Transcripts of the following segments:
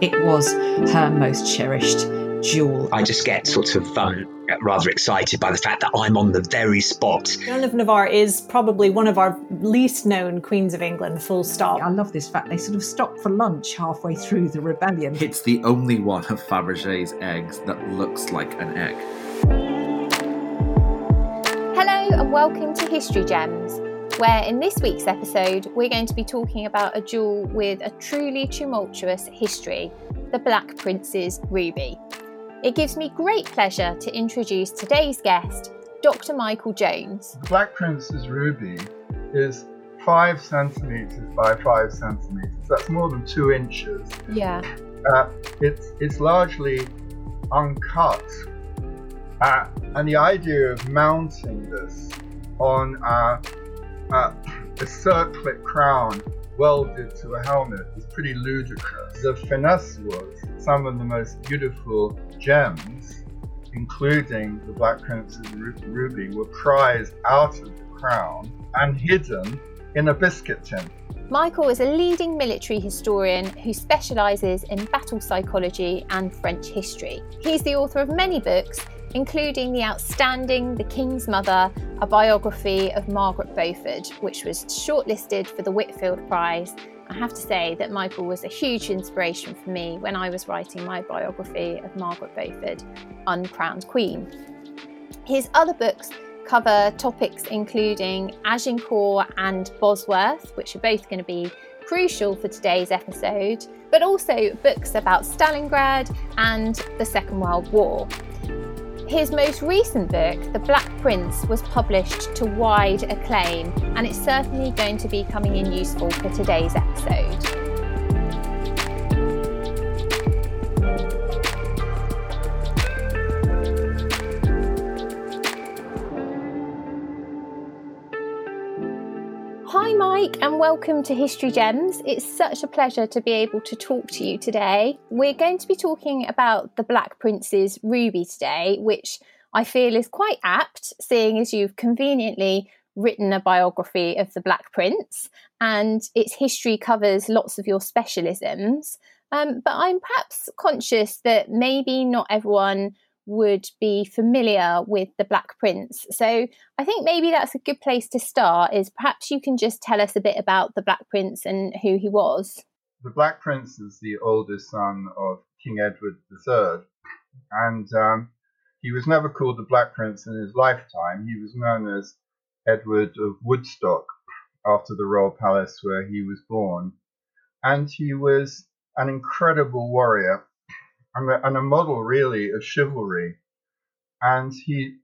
It was her most cherished jewel. I just get sort of um, rather excited by the fact that I'm on the very spot. Joan of Navarre is probably one of our least known queens of England, full stop. I love this fact they sort of stopped for lunch halfway through the rebellion. It's the only one of Fabergé's eggs that looks like an egg. Hello and welcome to History Gems, where in this week's episode we're going to be talking about a jewel with a truly tumultuous history, the Black Prince's ruby. It gives me great pleasure to introduce today's guest, Dr. Michael Jones. The Black Prince's ruby is five centimeters by five centimeters. That's more than two inches. Yeah. Uh, it's it's largely uncut, uh, and the idea of mounting this on a, a, a circlet crown welded to a helmet is pretty ludicrous. The finesse was some of the most beautiful gems, including the Black Prince's ruby, were prized out of the crown and hidden in a biscuit tin. Michael is a leading military historian who specialises in battle psychology and French history. He's the author of many books, including the outstanding The King's Mother, a biography of Margaret Beaufort, which was shortlisted for the Whitfield Prize. I have to say that Michael was a huge inspiration for me when I was writing my biography of Margaret Beaufort, Uncrowned Queen. His other books cover topics including Agincourt and Bosworth, which are both going to be crucial for today's episode, but also books about Stalingrad and the Second World War. His most recent book, The Black Prince, was published to wide acclaim, and it's certainly going to be coming in useful for today's episode. And welcome to History Gems. It's such a pleasure to be able to talk to you today. We're going to be talking about the Black Prince's ruby today, which I feel is quite apt, seeing as you've conveniently written a biography of the Black Prince, and its history covers lots of your specialisms. Um, but I'm perhaps conscious that maybe not everyone would be familiar with the Black Prince. So I think maybe that's a good place to start is perhaps you can just tell us a bit about the Black Prince and who he was. The Black Prince is the oldest son of King Edward III, and um, he was never called the Black Prince in his lifetime. He was known as Edward of Woodstock after the royal palace where he was born. And he was an incredible warrior and a, and a model really of chivalry. And he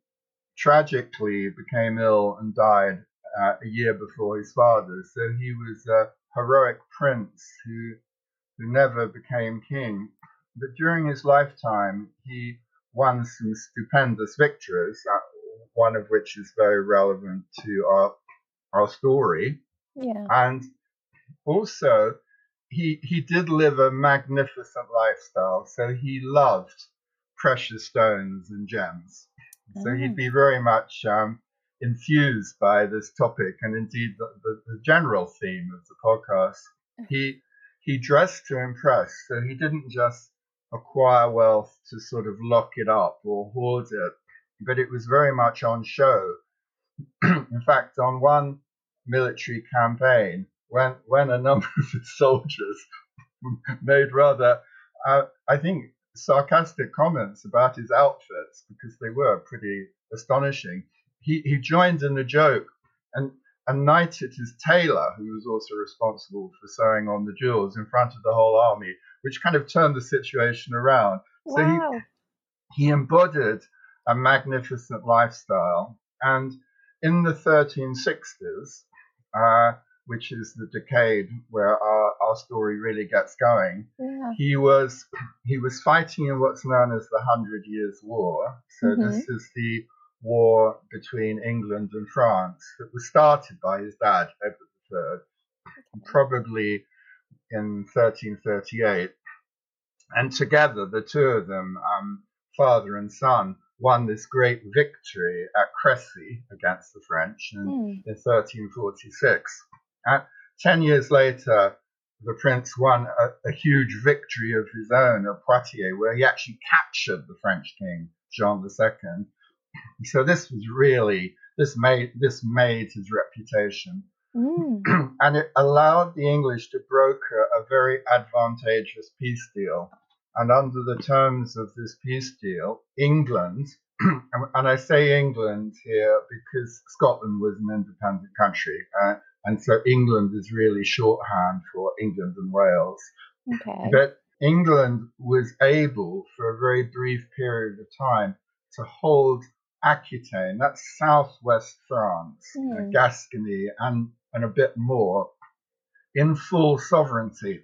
tragically became ill and died uh, a year before his father. So he was a heroic prince who who never became king. But during his lifetime, he won some stupendous victories, uh, one of which is very relevant to our our story. Yeah. And also, he he did live a magnificent lifestyle. So he loved precious stones and gems. So he'd Oh. be very much um, infused by this topic and indeed the, the, the general theme of the podcast. He he dressed to impress. So he didn't just acquire wealth to sort of lock it up or hoard it, but it was very much on show. In fact, on one military campaign, when when a number of his soldiers made rather, uh, I think, sarcastic comments about his outfits because they were pretty astonishing. He he joined in the joke and and knighted his tailor, who was also responsible for sewing on the jewels, in front of the whole army, which kind of turned the situation around. So he, he embodied a magnificent lifestyle. And in the 1360s, uh, which is the decade where our, our story really gets going, Yeah. he was he was fighting in what's known as the Hundred Years' War. So this is the war between England and France that was started by his dad, Edward III, probably in 1338. And together, the two of them, um, father and son, won this great victory at Crécy against the French in, Hmm. in 1346. Uh, ten years later, the prince won a, a, huge victory of his own at Poitiers, where he actually captured the French king Jean II. So this was really this made this made his reputation, mm. and it allowed the English to broker a very advantageous peace deal. And under the terms of this peace deal, England and I say England here because Scotland was an independent country, uh, and so England is really shorthand for England and Wales. Okay. But England was able, for a very brief period of time, to hold Aquitaine, that's southwest France, mm. uh. Gascony, and, and a bit more, in full sovereignty.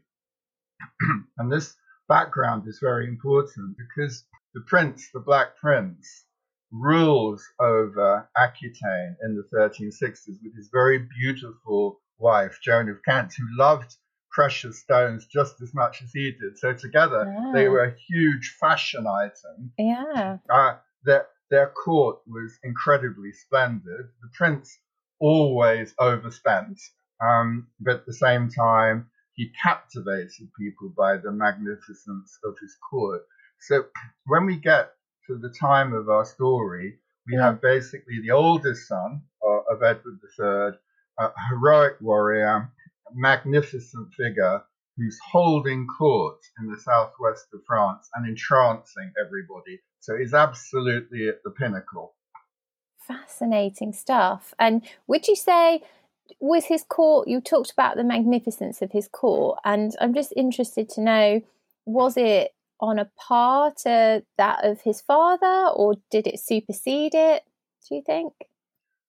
and this background is very important because the prince, the Black Prince, rules over Aquitaine in the 1360s with his very beautiful wife, Joan of Kent, who loved precious stones just as much as he did. So together yeah. they were a huge fashion item. Yeah. Uh, their, their court was incredibly splendid. The prince always overspent, um, but at the same time, he captivated people by the magnificence of his court. So when we get to the time of our story, we have basically the oldest son uh, of Edward III, a heroic warrior, a magnificent figure who's holding court in the southwest of France and entrancing everybody. So he's absolutely at the pinnacle. Fascinating stuff. And would you say, with his court, you talked about the magnificence of his court, and I'm just interested to know was it on a par to that of his father, or did it supersede it? Do you think?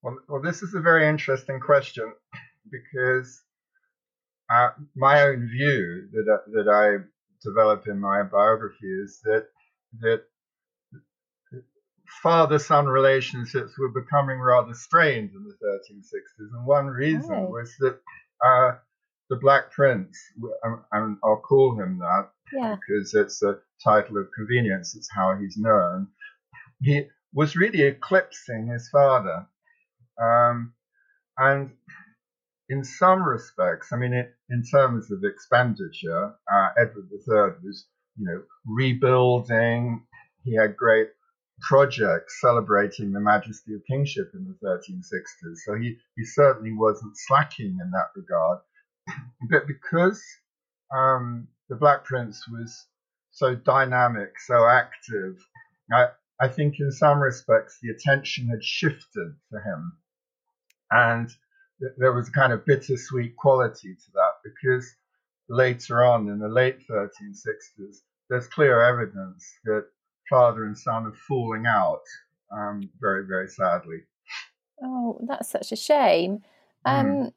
Well, well this is a very interesting question because uh, my own view that uh, that I develop in my biography is that that father-son relationships were becoming rather strained in the 1360s, and one reason oh. was that uh, the Black Prince, and I'll call him that, yeah. because it's a title of convenience. It's how he's known. He was really eclipsing his father, um, and in some respects, I mean, it, in terms of expenditure, uh, Edward III was, you know, rebuilding. He had great projects celebrating the majesty of kingship in the 1360s. So he, he certainly wasn't slacking in that regard. but because um, the Black Prince was so dynamic, so active. I, I think in some respects the attention had shifted to him. And th- there was a kind of bittersweet quality to that because later on in the late 1360s, there's clear evidence that father and son are falling out um, very, very sadly. Oh, that's such a shame. Um, mm.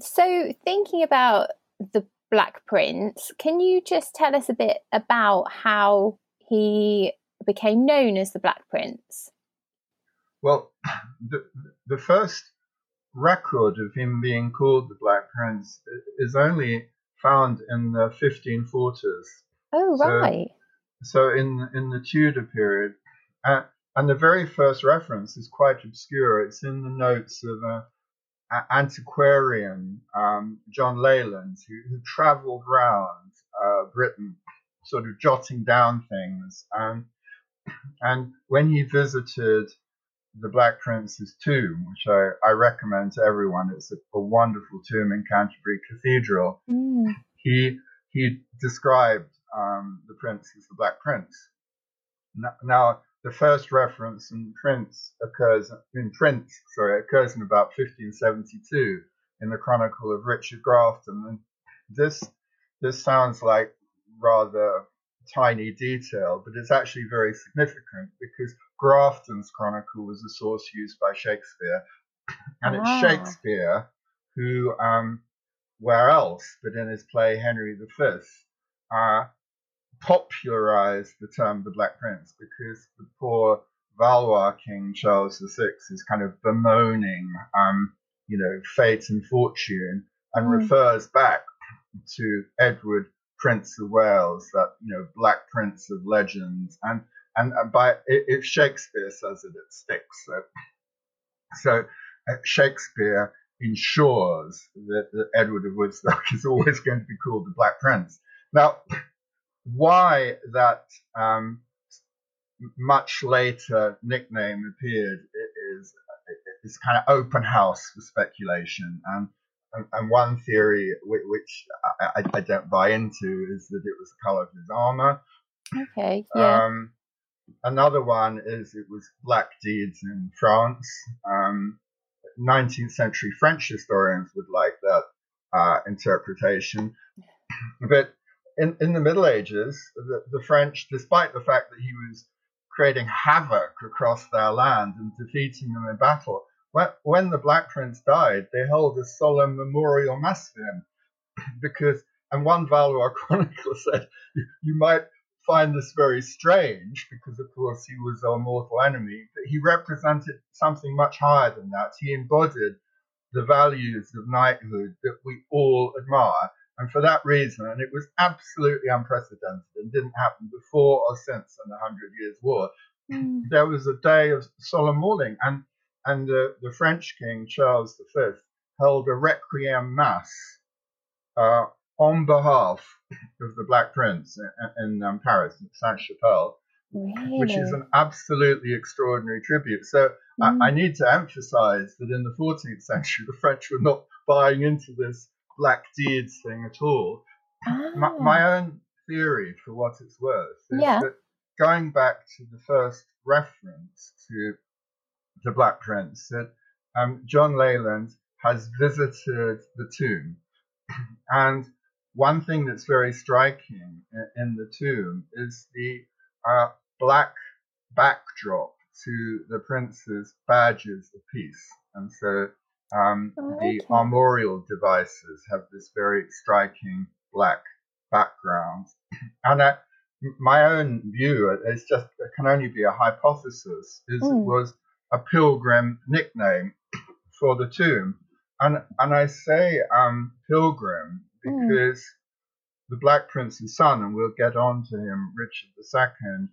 So, thinking about the Black Prince. Can you just tell us a bit about how he became known as the Black Prince? Well, the, the first record of him being called the Black Prince is only found in the 1540s. Oh, right. So, so in in the Tudor period, uh, and the very first reference is quite obscure. It's in the notes of a, antiquarian um, John Leland, who, who traveled around uh, Britain, sort of jotting down things. And, and when he visited the Black Prince's tomb, which I, I recommend to everyone, it's a, a wonderful tomb in Canterbury Cathedral, mm. he, he described um, the prince as the Black Prince. Now, now the first reference in Prince occurs in print, sorry, occurs in about 1572 in the Chronicle of Richard Grafton. And this this sounds like rather tiny detail, but it's actually very significant because Grafton's Chronicle was a source used by Shakespeare, and it's ah. Shakespeare who, um, where else but in his play Henry V, uh, popularized the term the Black Prince because the poor Valois King Charles VI is kind of bemoaning, um, you know, fate and fortune and mm. refers back to Edward, Prince of Wales, that you know, Black Prince of legends, and and by if Shakespeare says it, it sticks. So, so uh, Shakespeare ensures that, that Edward of Woodstock is always going to be called the Black Prince. Now, why that um, much later nickname appeared is is kind of open house for speculation. And and, one theory which, which I, I, don't buy into is that it was the color of his armor. Okay. Yeah. Um, another one is it was black deeds in France. Um, 19th century French historians would like that uh, interpretation. But in, in the Middle Ages, the, the French, despite the fact that he was creating havoc across their land and defeating them in battle, when, when the Black Prince died, they held a solemn memorial mass for him because, and one Valois chronicler said, you might find this very strange because, of course, he was our mortal enemy, but he represented something much higher than that. He embodied the values of knighthood that we all admire. And for that reason, and it was absolutely unprecedented and didn't happen before or since in the Hundred Years' War, mm. there was a day of solemn mourning. And, and uh, the French king, Charles V, held a requiem mass uh, on behalf of the Black Prince in, in um, Paris, in Sainte Chapelle, really? which is an absolutely extraordinary tribute. So mm. I, I, need to emphasize that in the 14th century, the French were not buying into this black deeds thing at all. Ah. My, my, own theory, for what it's worth, is yeah. that going back to the first reference to the Black Prince, that um, John Leland has visited the tomb. And one thing that's very striking in the tomb is the uh, black backdrop to the prince's badges of peace. And so um, oh, okay. the armorial devices have this very striking black background. And uh, my own view, it's just it can only be a hypothesis, is mm. it hmm. was a pilgrim nickname for the tomb. And and I say um, pilgrim hmm. because mm. the Black Prince's son, and we'll get on to him, Richard II,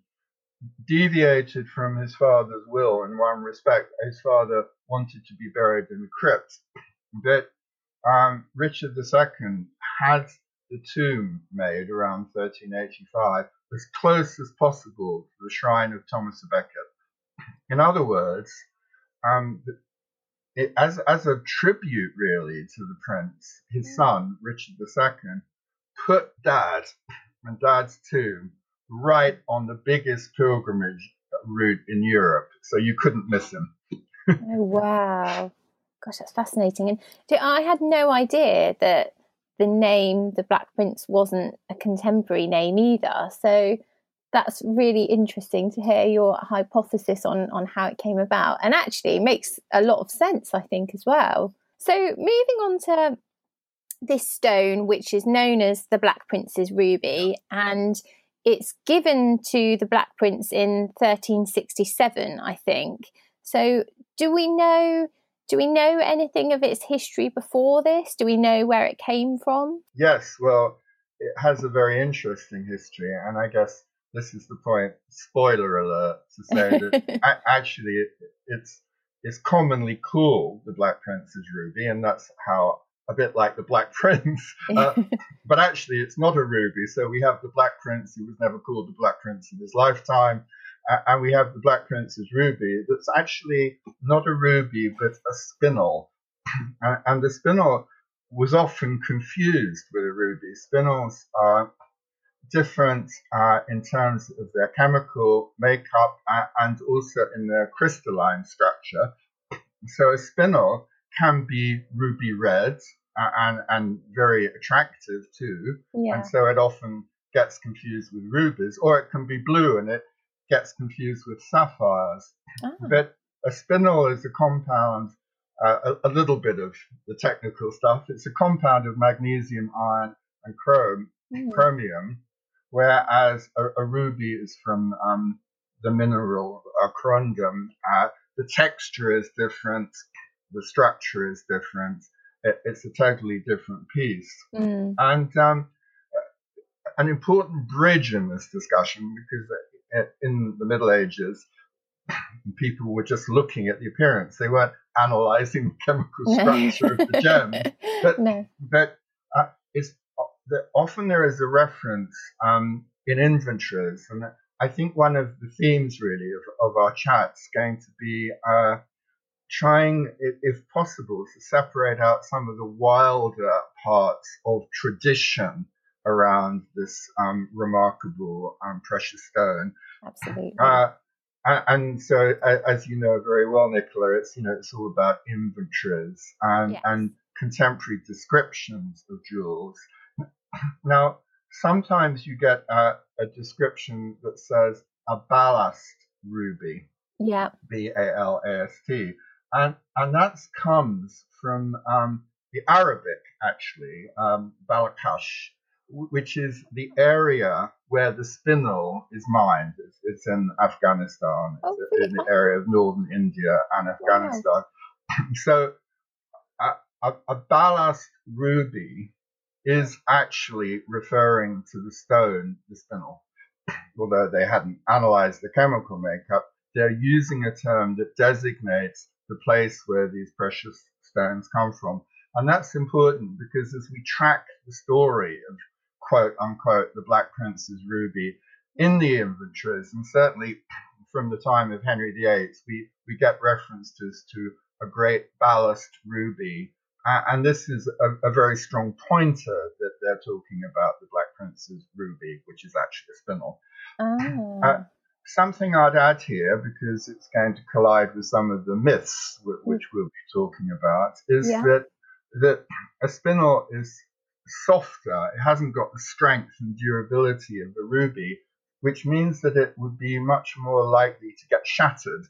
deviated from his father's will in one respect. His father wanted to be buried in a crypt, but um, Richard II had the tomb made around 1385 as close as possible to the shrine of Thomas a Becket. In other words, um, it, as as a tribute really to the prince, his son Richard II put Dad and Dad's tomb right on the biggest pilgrimage route in Europe, so you couldn't miss him. oh wow, gosh, that's fascinating. And I had no idea that the name the Black Prince wasn't a contemporary name either. So that's really interesting to hear your hypothesis on on how it came about, and actually makes a lot of sense, I think, as well. So moving on to this stone, which is known as the Black Prince's ruby, and it's given to the Black Prince in 1367, I think. So, do we know? Do we know anything of its history before this? Do we know where it came from? Yes, well, it has a very interesting history, and I guess this is the point. Spoiler alert to say that actually it, it's it's commonly called the Black Prince's ruby, and that's how a bit like the Black Prince. Uh, but actually, it's not a ruby. So we have the Black Prince who was never called the Black Prince in his lifetime. Uh, and we have the Black Prince's ruby that's actually not a ruby, but a spinel. and, and the spinel was often confused with a ruby. Spinels are different uh, in terms of their chemical makeup and also in their crystalline structure. So a spinel can be ruby red and, and very attractive too. Yeah. And so it often gets confused with rubies, or it can be blue and it gets confused with sapphires. Oh. But a spinel is a compound, uh, a, a, little bit of the technical stuff. It's a compound of magnesium, iron, and chrome, mm. chromium, whereas a, a, ruby is from um, the mineral uh, corundum. Uh, the texture is different, the structure is different, it's a totally different piece. Mm. And um, an important bridge in this discussion, because in the Middle Ages, people were just looking at the appearance. They weren't analyzing the chemical structure of the gem. But, no. but uh, it's, uh, that often there is a reference um, in inventories, and I think one of the themes really of, of our chat is going to be uh, trying, if possible, to separate out some of the wilder parts of tradition around this um, remarkable um, precious stone. Absolutely. Uh, and, so, as you know very well, Nicola, it's you know it's all about inventories and Yes. and contemporary descriptions of jewels. Now, sometimes you get a, a description that says a ballast ruby, yeah. B A L A S T, and and that comes from um, the Arabic actually, um, Balakash, which is the area where the spinel is mined. It's, it's in Afghanistan. Oh, It's really? in the area of northern India and Afghanistan. so, a, a, a ballast ruby is actually referring to the stone, the spinel. Although they hadn't analyzed the chemical makeup, they're using a term that designates the place where these precious stones come from. And that's important because as we track the story of quote unquote the Black Prince's ruby in the inventories, and certainly from the time of Henry VIII, we, we get references to a great ballast ruby. Uh, and this is a, a very strong pointer that they're talking about the Black Prince's ruby, which is actually a spinel. Ah. Uh, something I'd add here, because it's going to collide with some of the myths wh- which we'll be talking about, is Yeah. that that a spinel is softer. It hasn't got the strength and durability of the ruby, which means that it would be much more likely to get shattered.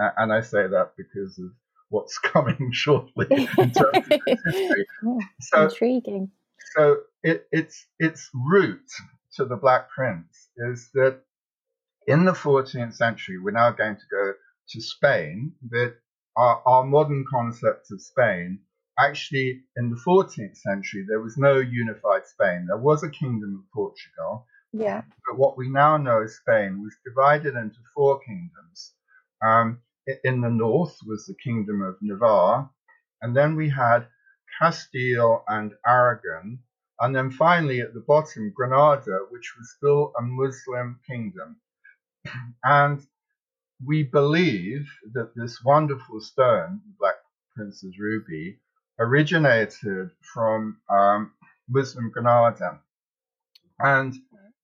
Uh, and I say that because of what's coming shortly in terms of history. So, Intriguing. so it, its its root to the Black Prince is that in the 14th century, we're now going to go to Spain. That our, our modern concept of Spain, actually, in the 14th century, there was no unified Spain. There was a kingdom of Portugal, Yeah. but what we now know as Spain was divided into four kingdoms. Um, in the north was the kingdom of Navarre, and then we had Castile and Aragon, and then finally at the bottom, Granada, which was still a Muslim kingdom. And we believe that this wonderful stone, Black Prince's Ruby, originated from um, Muslim Granada. And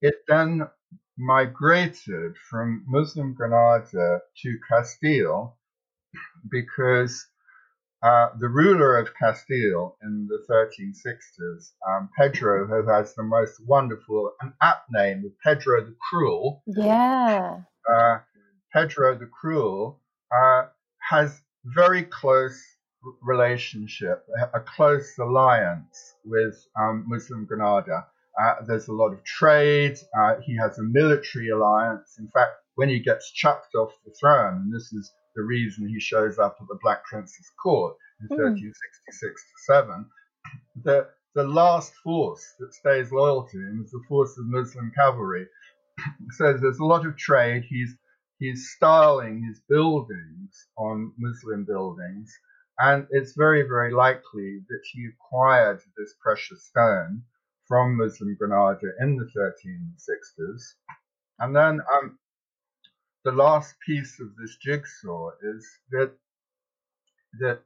it then migrated from Muslim Granada to Castile because uh, the ruler of Castile in the 1360s, um, Pedro, who has the most wonderful and apt name of Pedro the Cruel, Yeah. uh, Pedro the Cruel uh, has very close relationship, a- a close alliance with um, Muslim Granada. Uh, there's a lot of trade. Uh, he has a military alliance. In fact, when he gets chucked off the throne, and this is the reason he shows up at the Black Prince's court in Hmm. 1366 to 7, the, the last force that stays loyal to him is the force of Muslim cavalry says there's a lot of trade. He's he's styling his buildings on Muslim buildings, and it's very very likely that he acquired this precious stone from Muslim Granada in the 1360s. And then um, the last piece of this jigsaw is that that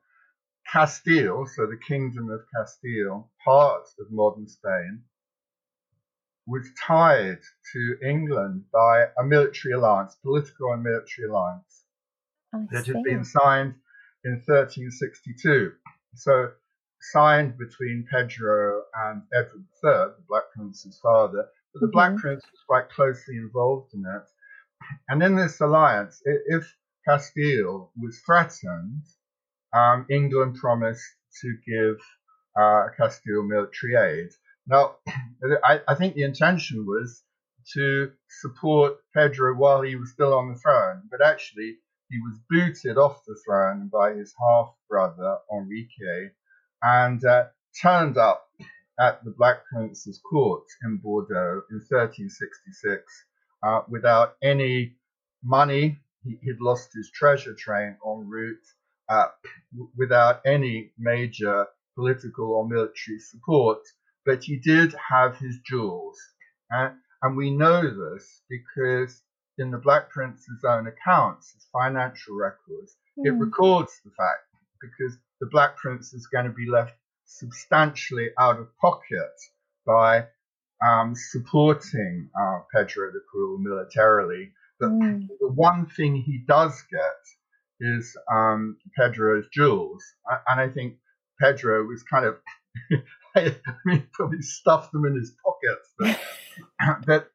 Castile, so the Kingdom of Castile, part of modern Spain, was tied to England by a military alliance, political and military alliance, I that see. had been signed in 1362. So, signed between Pedro and Edward III, the Black Prince's father, but the Black Mhm. Prince was quite closely involved in it. And in this alliance, if Castile was threatened, um, England promised to give uh, Castile military aid. Now, I, I think the intention was to support Pedro while he was still on the throne, but actually he was booted off the throne by his half brother Enrique and uh, turned up at the Black Prince's court in Bordeaux in 1366 uh, without any money. He, he'd lost his treasure train en route. uh, w- without any major political or military support, but he did have his jewels. Uh, and we know this because in the Black Prince's own accounts, his financial records, it Mm. records the fact because the Black Prince is going to be left substantially out of pocket by um, supporting uh, Pedro the Cruel militarily. But Mm. the one thing he does get is um, Pedro's jewels. And I think Pedro was kind of, I mean, probably stuffed them in his pockets. But, but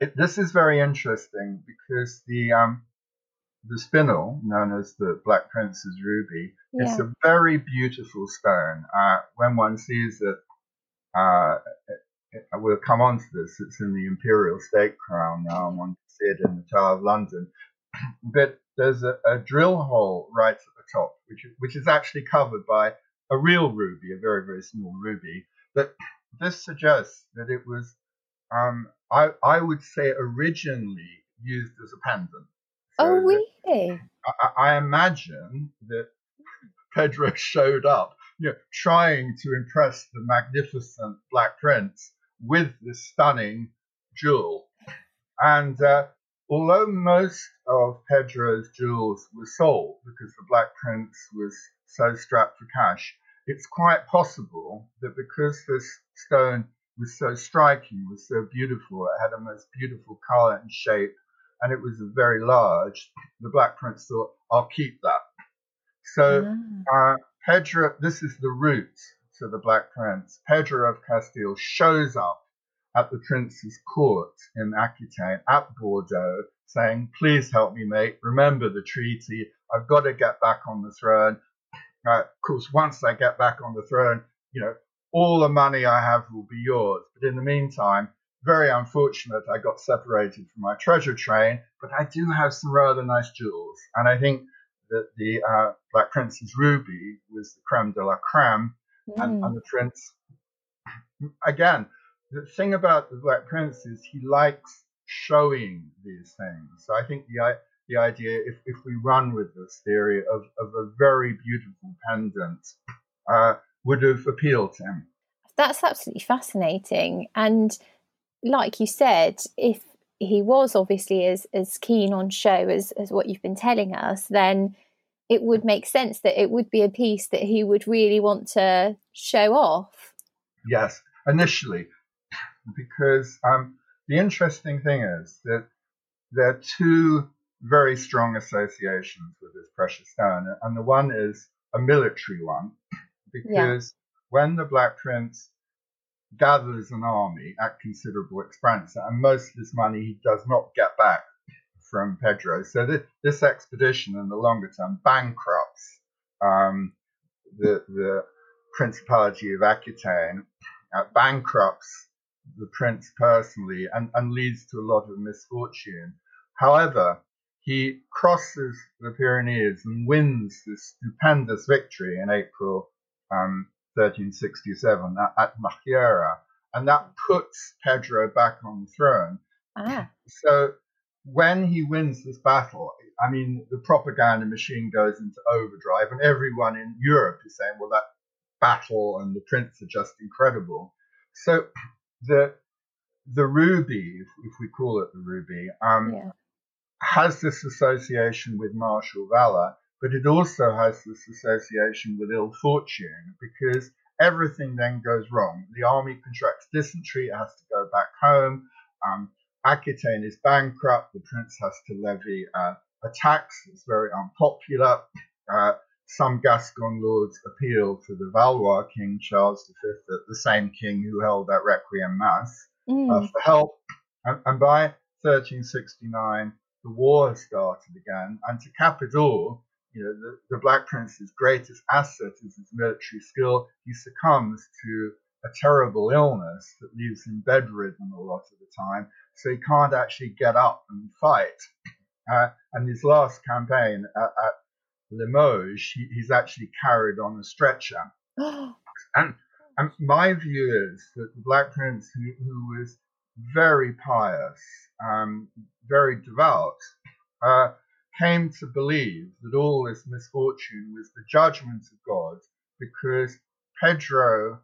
it, this is very interesting because the um, the spinel, known as the Black Prince's ruby, it's Yeah. a very beautiful stone. Uh, when one sees it, uh, we'll come on to this. It's in the Imperial State Crown now, and one can see it in the Tower of London. But there's a, a drill hole right at the top, which is, which is actually covered by a real ruby, a very very small ruby. But this suggests that it was, um, I I would say, originally used as a pendant. So Oh, really? I, I imagine that Pedro showed up, you know, trying to impress the magnificent Black Prince with this stunning jewel. And uh, although most of Pedro's jewels were sold because the Black Prince was so strapped for cash, it's quite possible that because this stone was so striking, was so beautiful, it had a most beautiful color and shape, and it was very large, the Black Prince thought, I'll keep that. So Ah. uh, Pedro, this is the route to the Black Prince. Pedro of Castile shows up at the prince's court in Aquitaine at Bordeaux, saying, "Please help me, mate. Remember the treaty. I've got to get back on the throne. Uh, of course, once I get back on the throne, you know, all the money I have will be yours. But in the meantime, very unfortunate, I got separated from my treasure train. But I do have some rather nice jewels, and I think." That the uh, Black Prince's ruby was the creme de la creme, and, Mm. and the prince. Again, the thing about the Black Prince is he likes showing these things. So I think the the idea, if, if we run with this theory of, of a very beautiful pendant, uh, would have appealed to him. That's absolutely fascinating. And like you said, if he was obviously as, as keen on show as, as what you've been telling us, then it would make sense that it would be a piece that he would really want to show off. Yes, initially, because um, the interesting thing is that there are two very strong associations with this precious stone, and the one is a military one, because when the Black Prince gathers an army at considerable expense, and most of this money he does not get back from Pedro, so this, this expedition in the longer term bankrupts um, the the Principality of Aquitaine uh, bankrupts the prince personally and, and leads to a lot of misfortune. However, he crosses the Pyrenees and wins this stupendous victory in April um, 1367 at, at Nájera, and that puts Pedro back on the throne. Ah, So when he wins this battle, I mean, the propaganda machine goes into overdrive, and everyone in Europe is saying, well, that battle and the prince are just incredible. So the the ruby, if, if we call it the ruby, um, yeah. has this association with martial valor, but it also has this association with ill fortune because everything then goes wrong. The army contracts dysentery, it has to go back home. Um, Aquitaine is bankrupt, the prince has to levy uh, a tax, it's very unpopular. Uh, some Gascon lords appeal to the Valois king Charles V, the, the same king who held that Requiem Mass Mm. uh, for help. And, and by 1369, the war has started again. And to cap it all, you know, the, the Black Prince's greatest asset is his military skill. He succumbs to a terrible illness that leaves him bedridden a lot of the time, so he can't actually get up and fight. Uh, and his last campaign at, at Limoges, he, he's actually carried on a stretcher. And, and my view is that the Black Prince, who, who was very pious, um, very devout, uh, came to believe that all this misfortune was the judgment of God because Pedro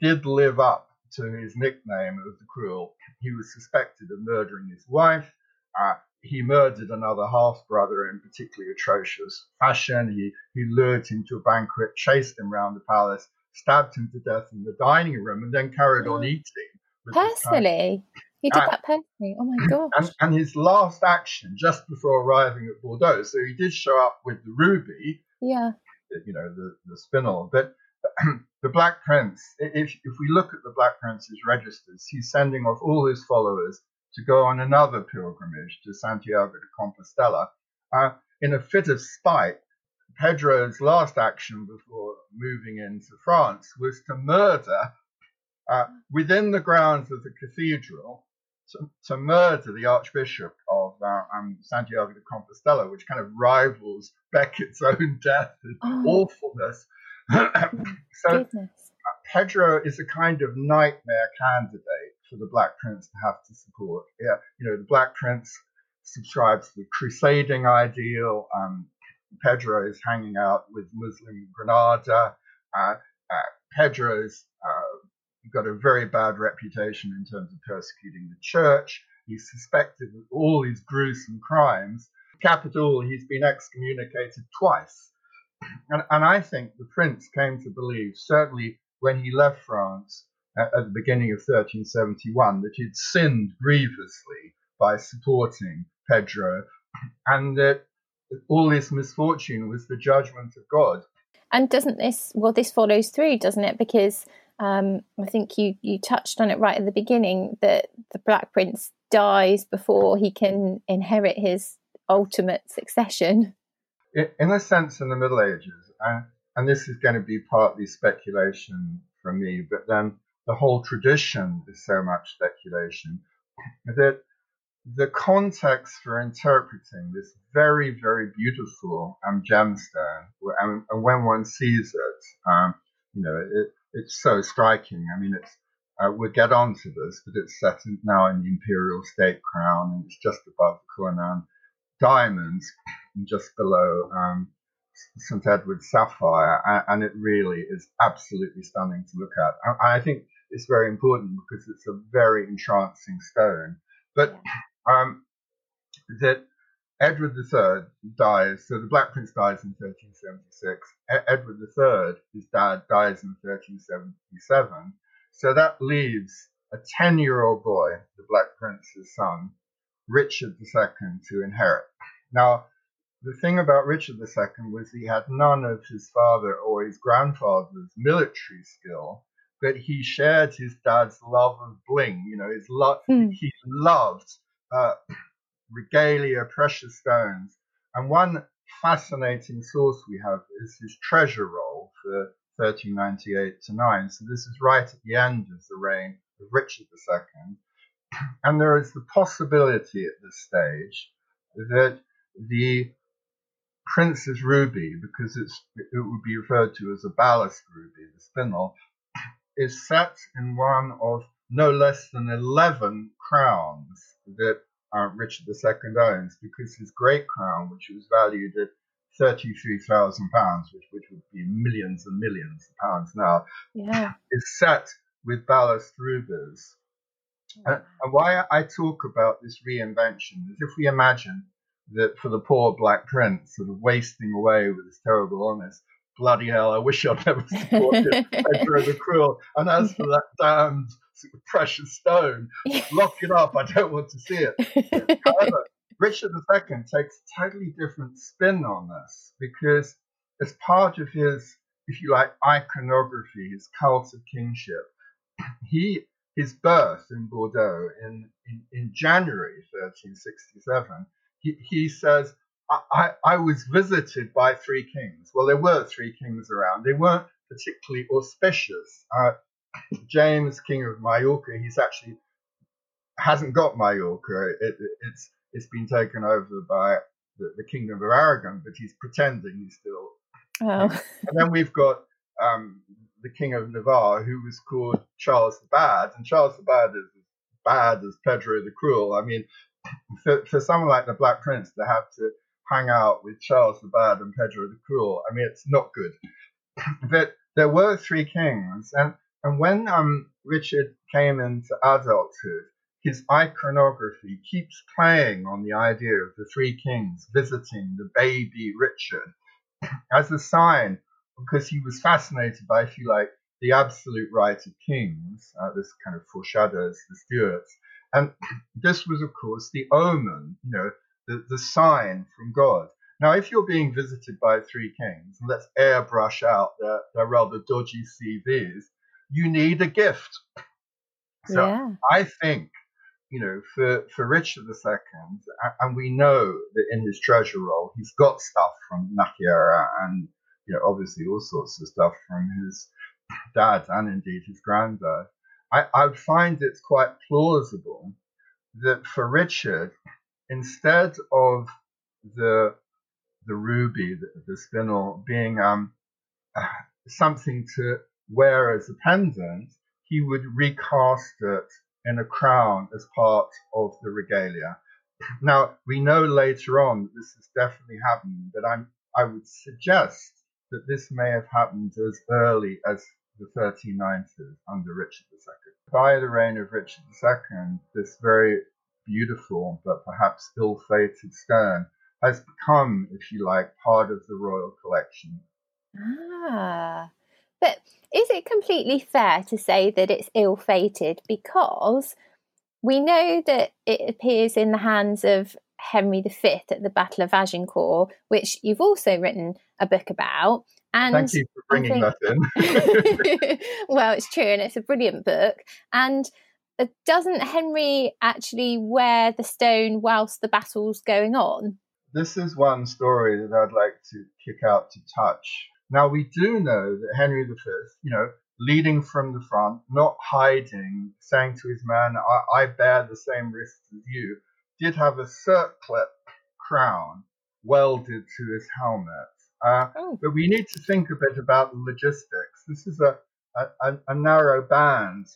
did live up to his nickname of the Cruel. He was suspected of murdering his wife. Uh, he murdered another half brother in particularly atrocious fashion. He, he lured him to a banquet, chased him round the palace, stabbed him to death in the dining room, and then carried on eating. kind of- Personally, he did Uh, that personally. Oh my gosh. and, and his last action just before arriving at Bordeaux, so he did show up with the ruby, yeah. you know, the, the spinel, but the Black Prince, if, if we look at the Black Prince's registers, he's sending off all his followers to go on another pilgrimage to Santiago de Compostela. Uh, in a fit of spite, Pedro's last action before moving into France was to murder uh, within the grounds of the cathedral to, to murder the Archbishop of uh, um, Santiago de Compostela, which kind of rivals Becket's own death and Oh, awfulness. so goodness. Pedro is a kind of nightmare candidate for the Black Prince to have to support. Yeah, you know, the Black Prince subscribes to the crusading ideal. Um, Pedro is hanging out with Muslim Granada. Uh, uh, Pedro's uh, got a very bad reputation in terms of persecuting the church. He's suspected of all these gruesome crimes. Capital, he's been excommunicated twice. And, and I think the prince came to believe, certainly when he left France at, at the beginning of 1371, that he'd sinned grievously by supporting Pedro and that all this misfortune was the judgment of God. And doesn't this, well, this follows through, doesn't it? Because um, I think you, you touched on it right at the beginning that the Black Prince dies before he can inherit his ultimate succession. In a sense, in the Middle Ages, and, and this is going to be partly speculation from me, but then the whole tradition is so much speculation that the context for interpreting this very, very beautiful um, gemstone, and, and when one sees it, um, you know, it, it's so striking. I mean, it's uh, we'll get on to this, but it's set in, now in the imperial state crown, and it's just above the Cullinan diamonds, and just below um, St Edward's sapphire, a- and it really is absolutely stunning to look at. I, I think it's very important because it's a very entrancing stone. But um, that Edward III dies, so the Black Prince dies in 1376. E- Edward III, his dad, dies in 1377. So that leaves a 10 year old boy, the Black Prince's son, Richard II, to inherit. Now, the thing about Richard II was he had none of his father or his grandfather's military skill, but he shared his dad's love of bling. You know, his love. Hmm. He loved uh, regalia, precious stones, and one fascinating source we have is his treasure roll for 1398 to 9. So this is right at the end of the reign of Richard II. And there is the possibility at this stage that the Prince's ruby, because it would be referred to as a ballast ruby, the spinel, is set in one of no less than 11 crowns that uh, Richard II owns, because his great crown, which was valued at £33,000, which, which would be millions and millions of pounds now, Yeah. is set with ballast rubies. And, and why I talk about this reinvention is if we imagine that for the poor black prince sort of wasting away with his terrible illness, bloody hell, I wish I'd never supported Pedro the Cruel. And as for that damned precious stone, lock it up, I don't want to see it. However, Richard II takes a totally different spin on this because as part of his, if you like, iconography, his cult of kingship, he his birth in Bordeaux in, in, in January 1367, he, he says, I, I, I was visited by three kings. Well, there were three kings around. They weren't particularly auspicious. Uh, James, King of Majorca, he's actually hasn't got Majorca. It, it, it's it's been taken over by the, the Kingdom of Aragon, but he's pretending he's still oh. and then we've got um, the King of Navarre, who was called Charles the Bad, and Charles the Bad is as bad as Pedro the Cruel. I mean, for, for someone like the Black Prince to have to hang out with Charles the Bad and Pedro the Cruel. I mean, it's not good. but there were three kings, and, and when um, Richard came into adulthood, his iconography keeps playing on the idea of the three kings visiting the baby Richard as a sign, because he was fascinated by, if you like, the absolute right of kings. Uh, this kind of foreshadows the Stuarts. And this was, of course, the omen, you know, the, the sign from God. Now, if you're being visited by three kings, and let's airbrush out their, their rather dodgy CVs, you need a gift. So Yeah. I think, you know, for, for Richard II, and we know that in his treasure roll, he's got stuff from Nájera and, you know, obviously all sorts of stuff from his dad and indeed his granddad. I, I find it quite plausible that for Richard, instead of the the ruby, the, the spinel, being um, uh, something to wear as a pendant, he would recast it in a crown as part of the regalia. Now we know later on that this has definitely happened, but I'm I would suggest that this may have happened as early as the 1390s under Richard II. By the reign of Richard II, this very beautiful but perhaps ill-fated stone has become, if you like, part of the royal collection. Ah. Is it completely fair to say that it's ill fated because we know that it appears in the hands of Henry V at the Battle of Agincourt, which you've also written a book about. And Thank you for bringing I that in. well, it's true, and it's a brilliant book. And uh, doesn't Henry actually wear the stone whilst the battle's going on? this is one story that I'd like to kick out to touch. Now, we do know that Henry V, you know, leading from the front, not hiding, saying to his men, I, I bear the same risks as you, did have a circlet crown welded to his helmet. Uh, Oh. but we need to think a bit about the logistics. This is a, a, a- narrow band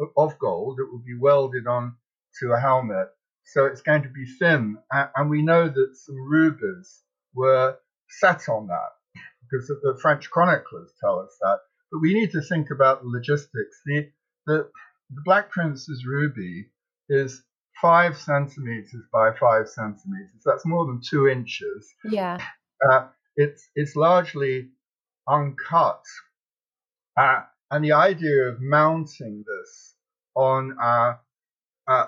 of- of gold that will be welded on to a helmet. So it's going to be thin. And we know that some rubies were set on that because the French chroniclers tell us that. But we need to think about the logistics. The, the, the Black Prince's ruby is five centimeters by five centimeters. That's more than two inches. Yeah. Uh, it's it's largely uncut, uh, and the idea of mounting this on uh, uh,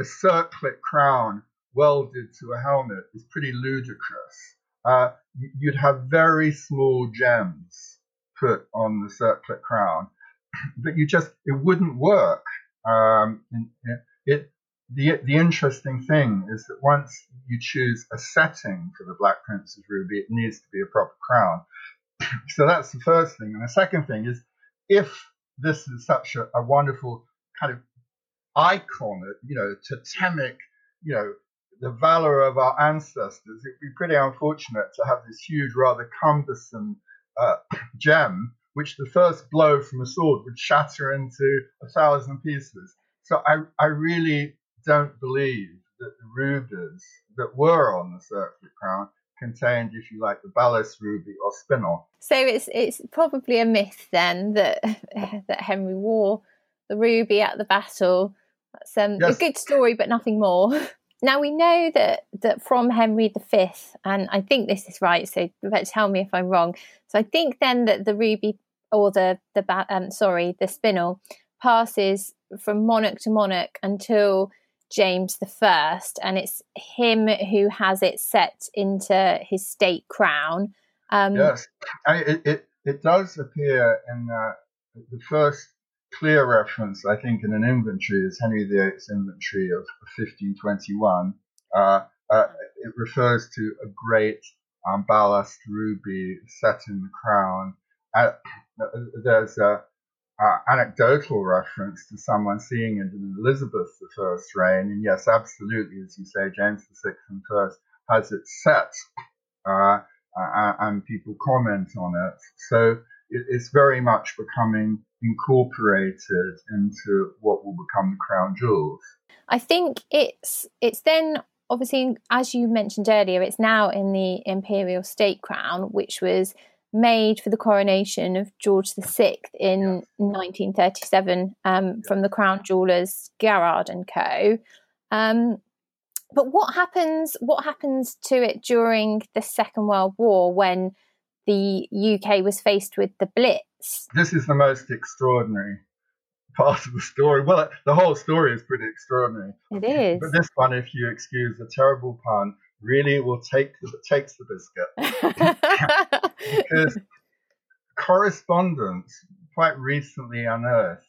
a circlet crown welded to a helmet is pretty ludicrous. Uh, you'd have very small gems put on the circlet crown, but you just it wouldn't work. Um, it the the interesting thing is that once you choose a setting for the Black Prince's ruby, it needs to be a proper crown. so that's the first thing. And the second thing is, if this is such a, a wonderful kind of icon, you know, totemic, you know, the valor of our ancestors, it'd be pretty unfortunate to have this huge, rather cumbersome uh, gem, which the first blow from a sword would shatter into a thousand pieces. So I, I really don't believe that the rubies that were on the circlet crown contained, if you like, the balas ruby or spinel. So it's it's probably a myth then that that Henry wore the ruby at the battle. That's um, Yes. a good story, but nothing more. Now we know that that from Henry V, and I think this is right. So tell me if I'm wrong. So I think then that the ruby or the the um, sorry the spinel passes from monarch to monarch until James First, and it's him who has it set into his state crown. Um, Yes, I, it, it it does appear in uh, the first clear reference, I think, in an inventory is Henry VIII's inventory of 1521. Uh, uh, it refers to a great um, balas ruby set in the crown. Uh, there's a, anecdotal reference to someone seeing it in Elizabeth I's reign, and yes, absolutely, as you say, James VI and first has it set. Uh, and people comment on it. So it, it's very much becoming incorporated into what will become the crown jewels. I think it's it's then obviously, as you mentioned earlier, it's now in the imperial state crown, which was made for the coronation of George VI in 1937 um, from the crown jewelers Garrard and Co. Um, but what happens? What happens to it during the Second World War when the UK was faced with the Blitz? This is the most extraordinary part of the story. Well, the whole story is pretty extraordinary. It is. But this one, if you excuse the terrible pun, really will take the, takes the biscuit because correspondence quite recently unearthed.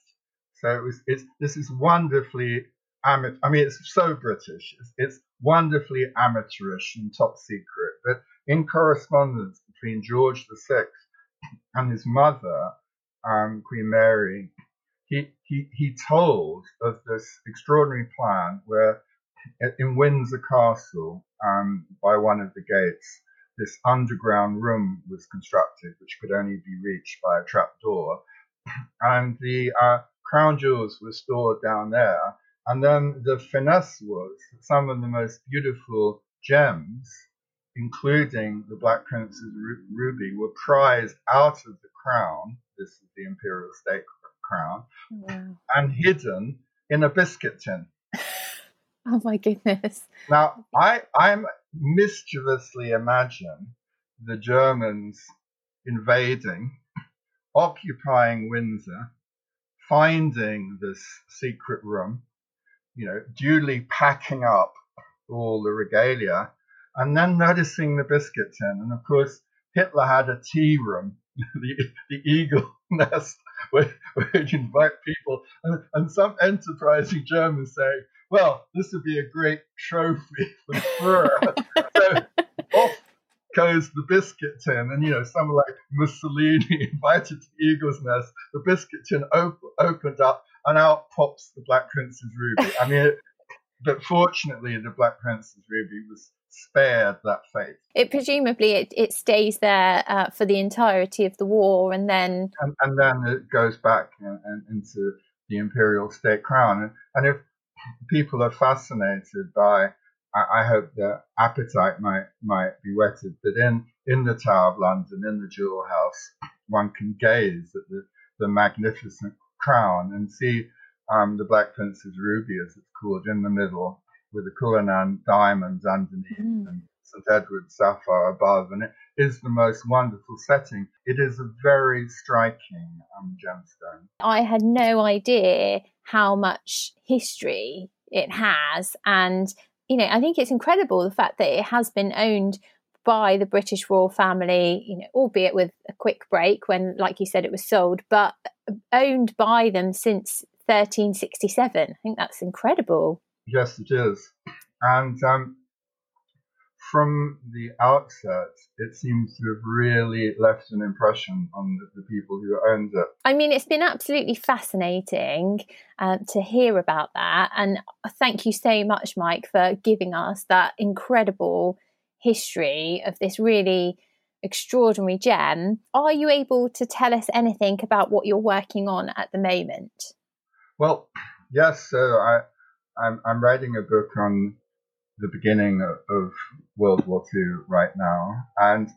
So it was. It's this is wonderfully amateur. I mean, it's so British. It's, it's wonderfully amateurish and top secret. But in correspondence between George VI and his mother, um, Queen Mary, he, he, he told of this extraordinary plan where in Windsor Castle, um, by one of the gates, this underground room was constructed, which could only be reached by a trap door. And the uh, crown jewels were stored down there. And then the finesse was that some of the most beautiful gems, including the Black Prince's ruby, were prized out of the crown. This is the imperial state crown, wow. and hidden in a biscuit tin. oh my goodness! Now I I'm mischievously imagine the Germans invading, occupying Windsor, finding this secret room, you know, duly packing up all the regalia, and then noticing the biscuit tin. And of course, Hitler had a tea room, the, the eagle nest, where, where he'd invite people. And, and some enterprising Germans say, well, this would be a great trophy for the Fuhrer. so off goes the biscuit tin, and you know, someone like Mussolini invited to the Eagle's Nest. The biscuit tin op- opened up, and out pops the Black Prince's ruby. I mean, it, but fortunately, the Black Prince's ruby was spared that fate. It presumably it, it stays there uh, for the entirety of the war, and then and, and then it goes back and, and into the imperial state crown. And, and if people are fascinated by, I, I hope their appetite might might be whetted. That in in the Tower of London, in the Jewel House, one can gaze at the the magnificent crown and see um, the Black Prince's ruby, as it's called, in the middle, with the Cullinan diamonds underneath mm. and St Edward's sapphire above, and it is the most wonderful setting. It is a very striking um, gemstone. I had no idea how much history it has, and you know, I think it's incredible the fact that it has been owned by the British royal family, you know, albeit with a quick break when, like you said, it was sold, but owned by them since 1367. I think that's incredible. Yes, it is. And um, from the outset, it seems to have really left an impression on the, the people who owned it. I mean, it's been absolutely fascinating uh, to hear about that. And thank you so much, Mike, for giving us that incredible history of this really extraordinary gem. Are you able to tell us anything about what you're working on at the moment? Well, yes. So I, I'm, I'm writing a book on the beginning of, of World War II right now, and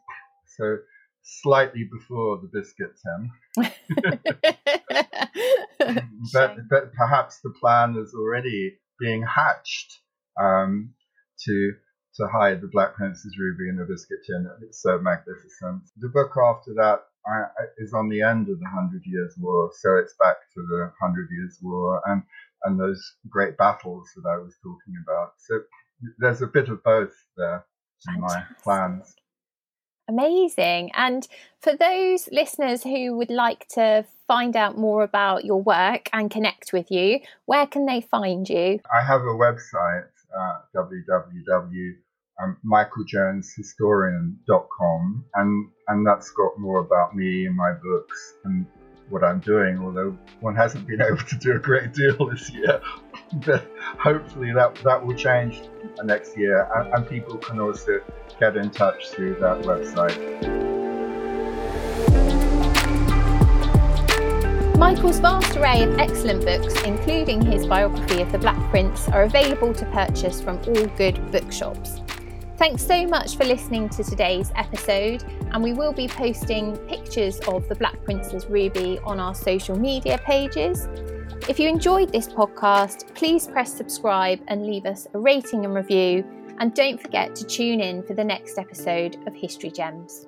so slightly before the biscuit tin. but, but perhaps the plan is already being hatched um, to to hide the Black Prince's ruby in the biscuit tin. It's so magnificent. The book after that I, is on the end of the Hundred Years' War, so it's back to the Hundred Years' War and and those great battles that I was talking about. So there's a bit of both there in my plans. Amazing. And for those listeners who would like to find out more about your work and connect with you, where can they find you? I have a website, uh, www.michaeljoneshistorian.com, and, and that's got more about me and my books and what I'm doing, although one hasn't been able to do a great deal this year. but hopefully that, that will change next year, and, and people can also get in touch through that website. Michael's vast array of excellent books, including his biography of the Black Prince, are available to purchase from all good bookshops. Thanks so much for listening to today's episode, and we will be posting pictures of the Black Prince's ruby on our social media pages. If you enjoyed this podcast, please press subscribe and leave us a rating and review. And don't forget to tune in for the next episode of History Gems.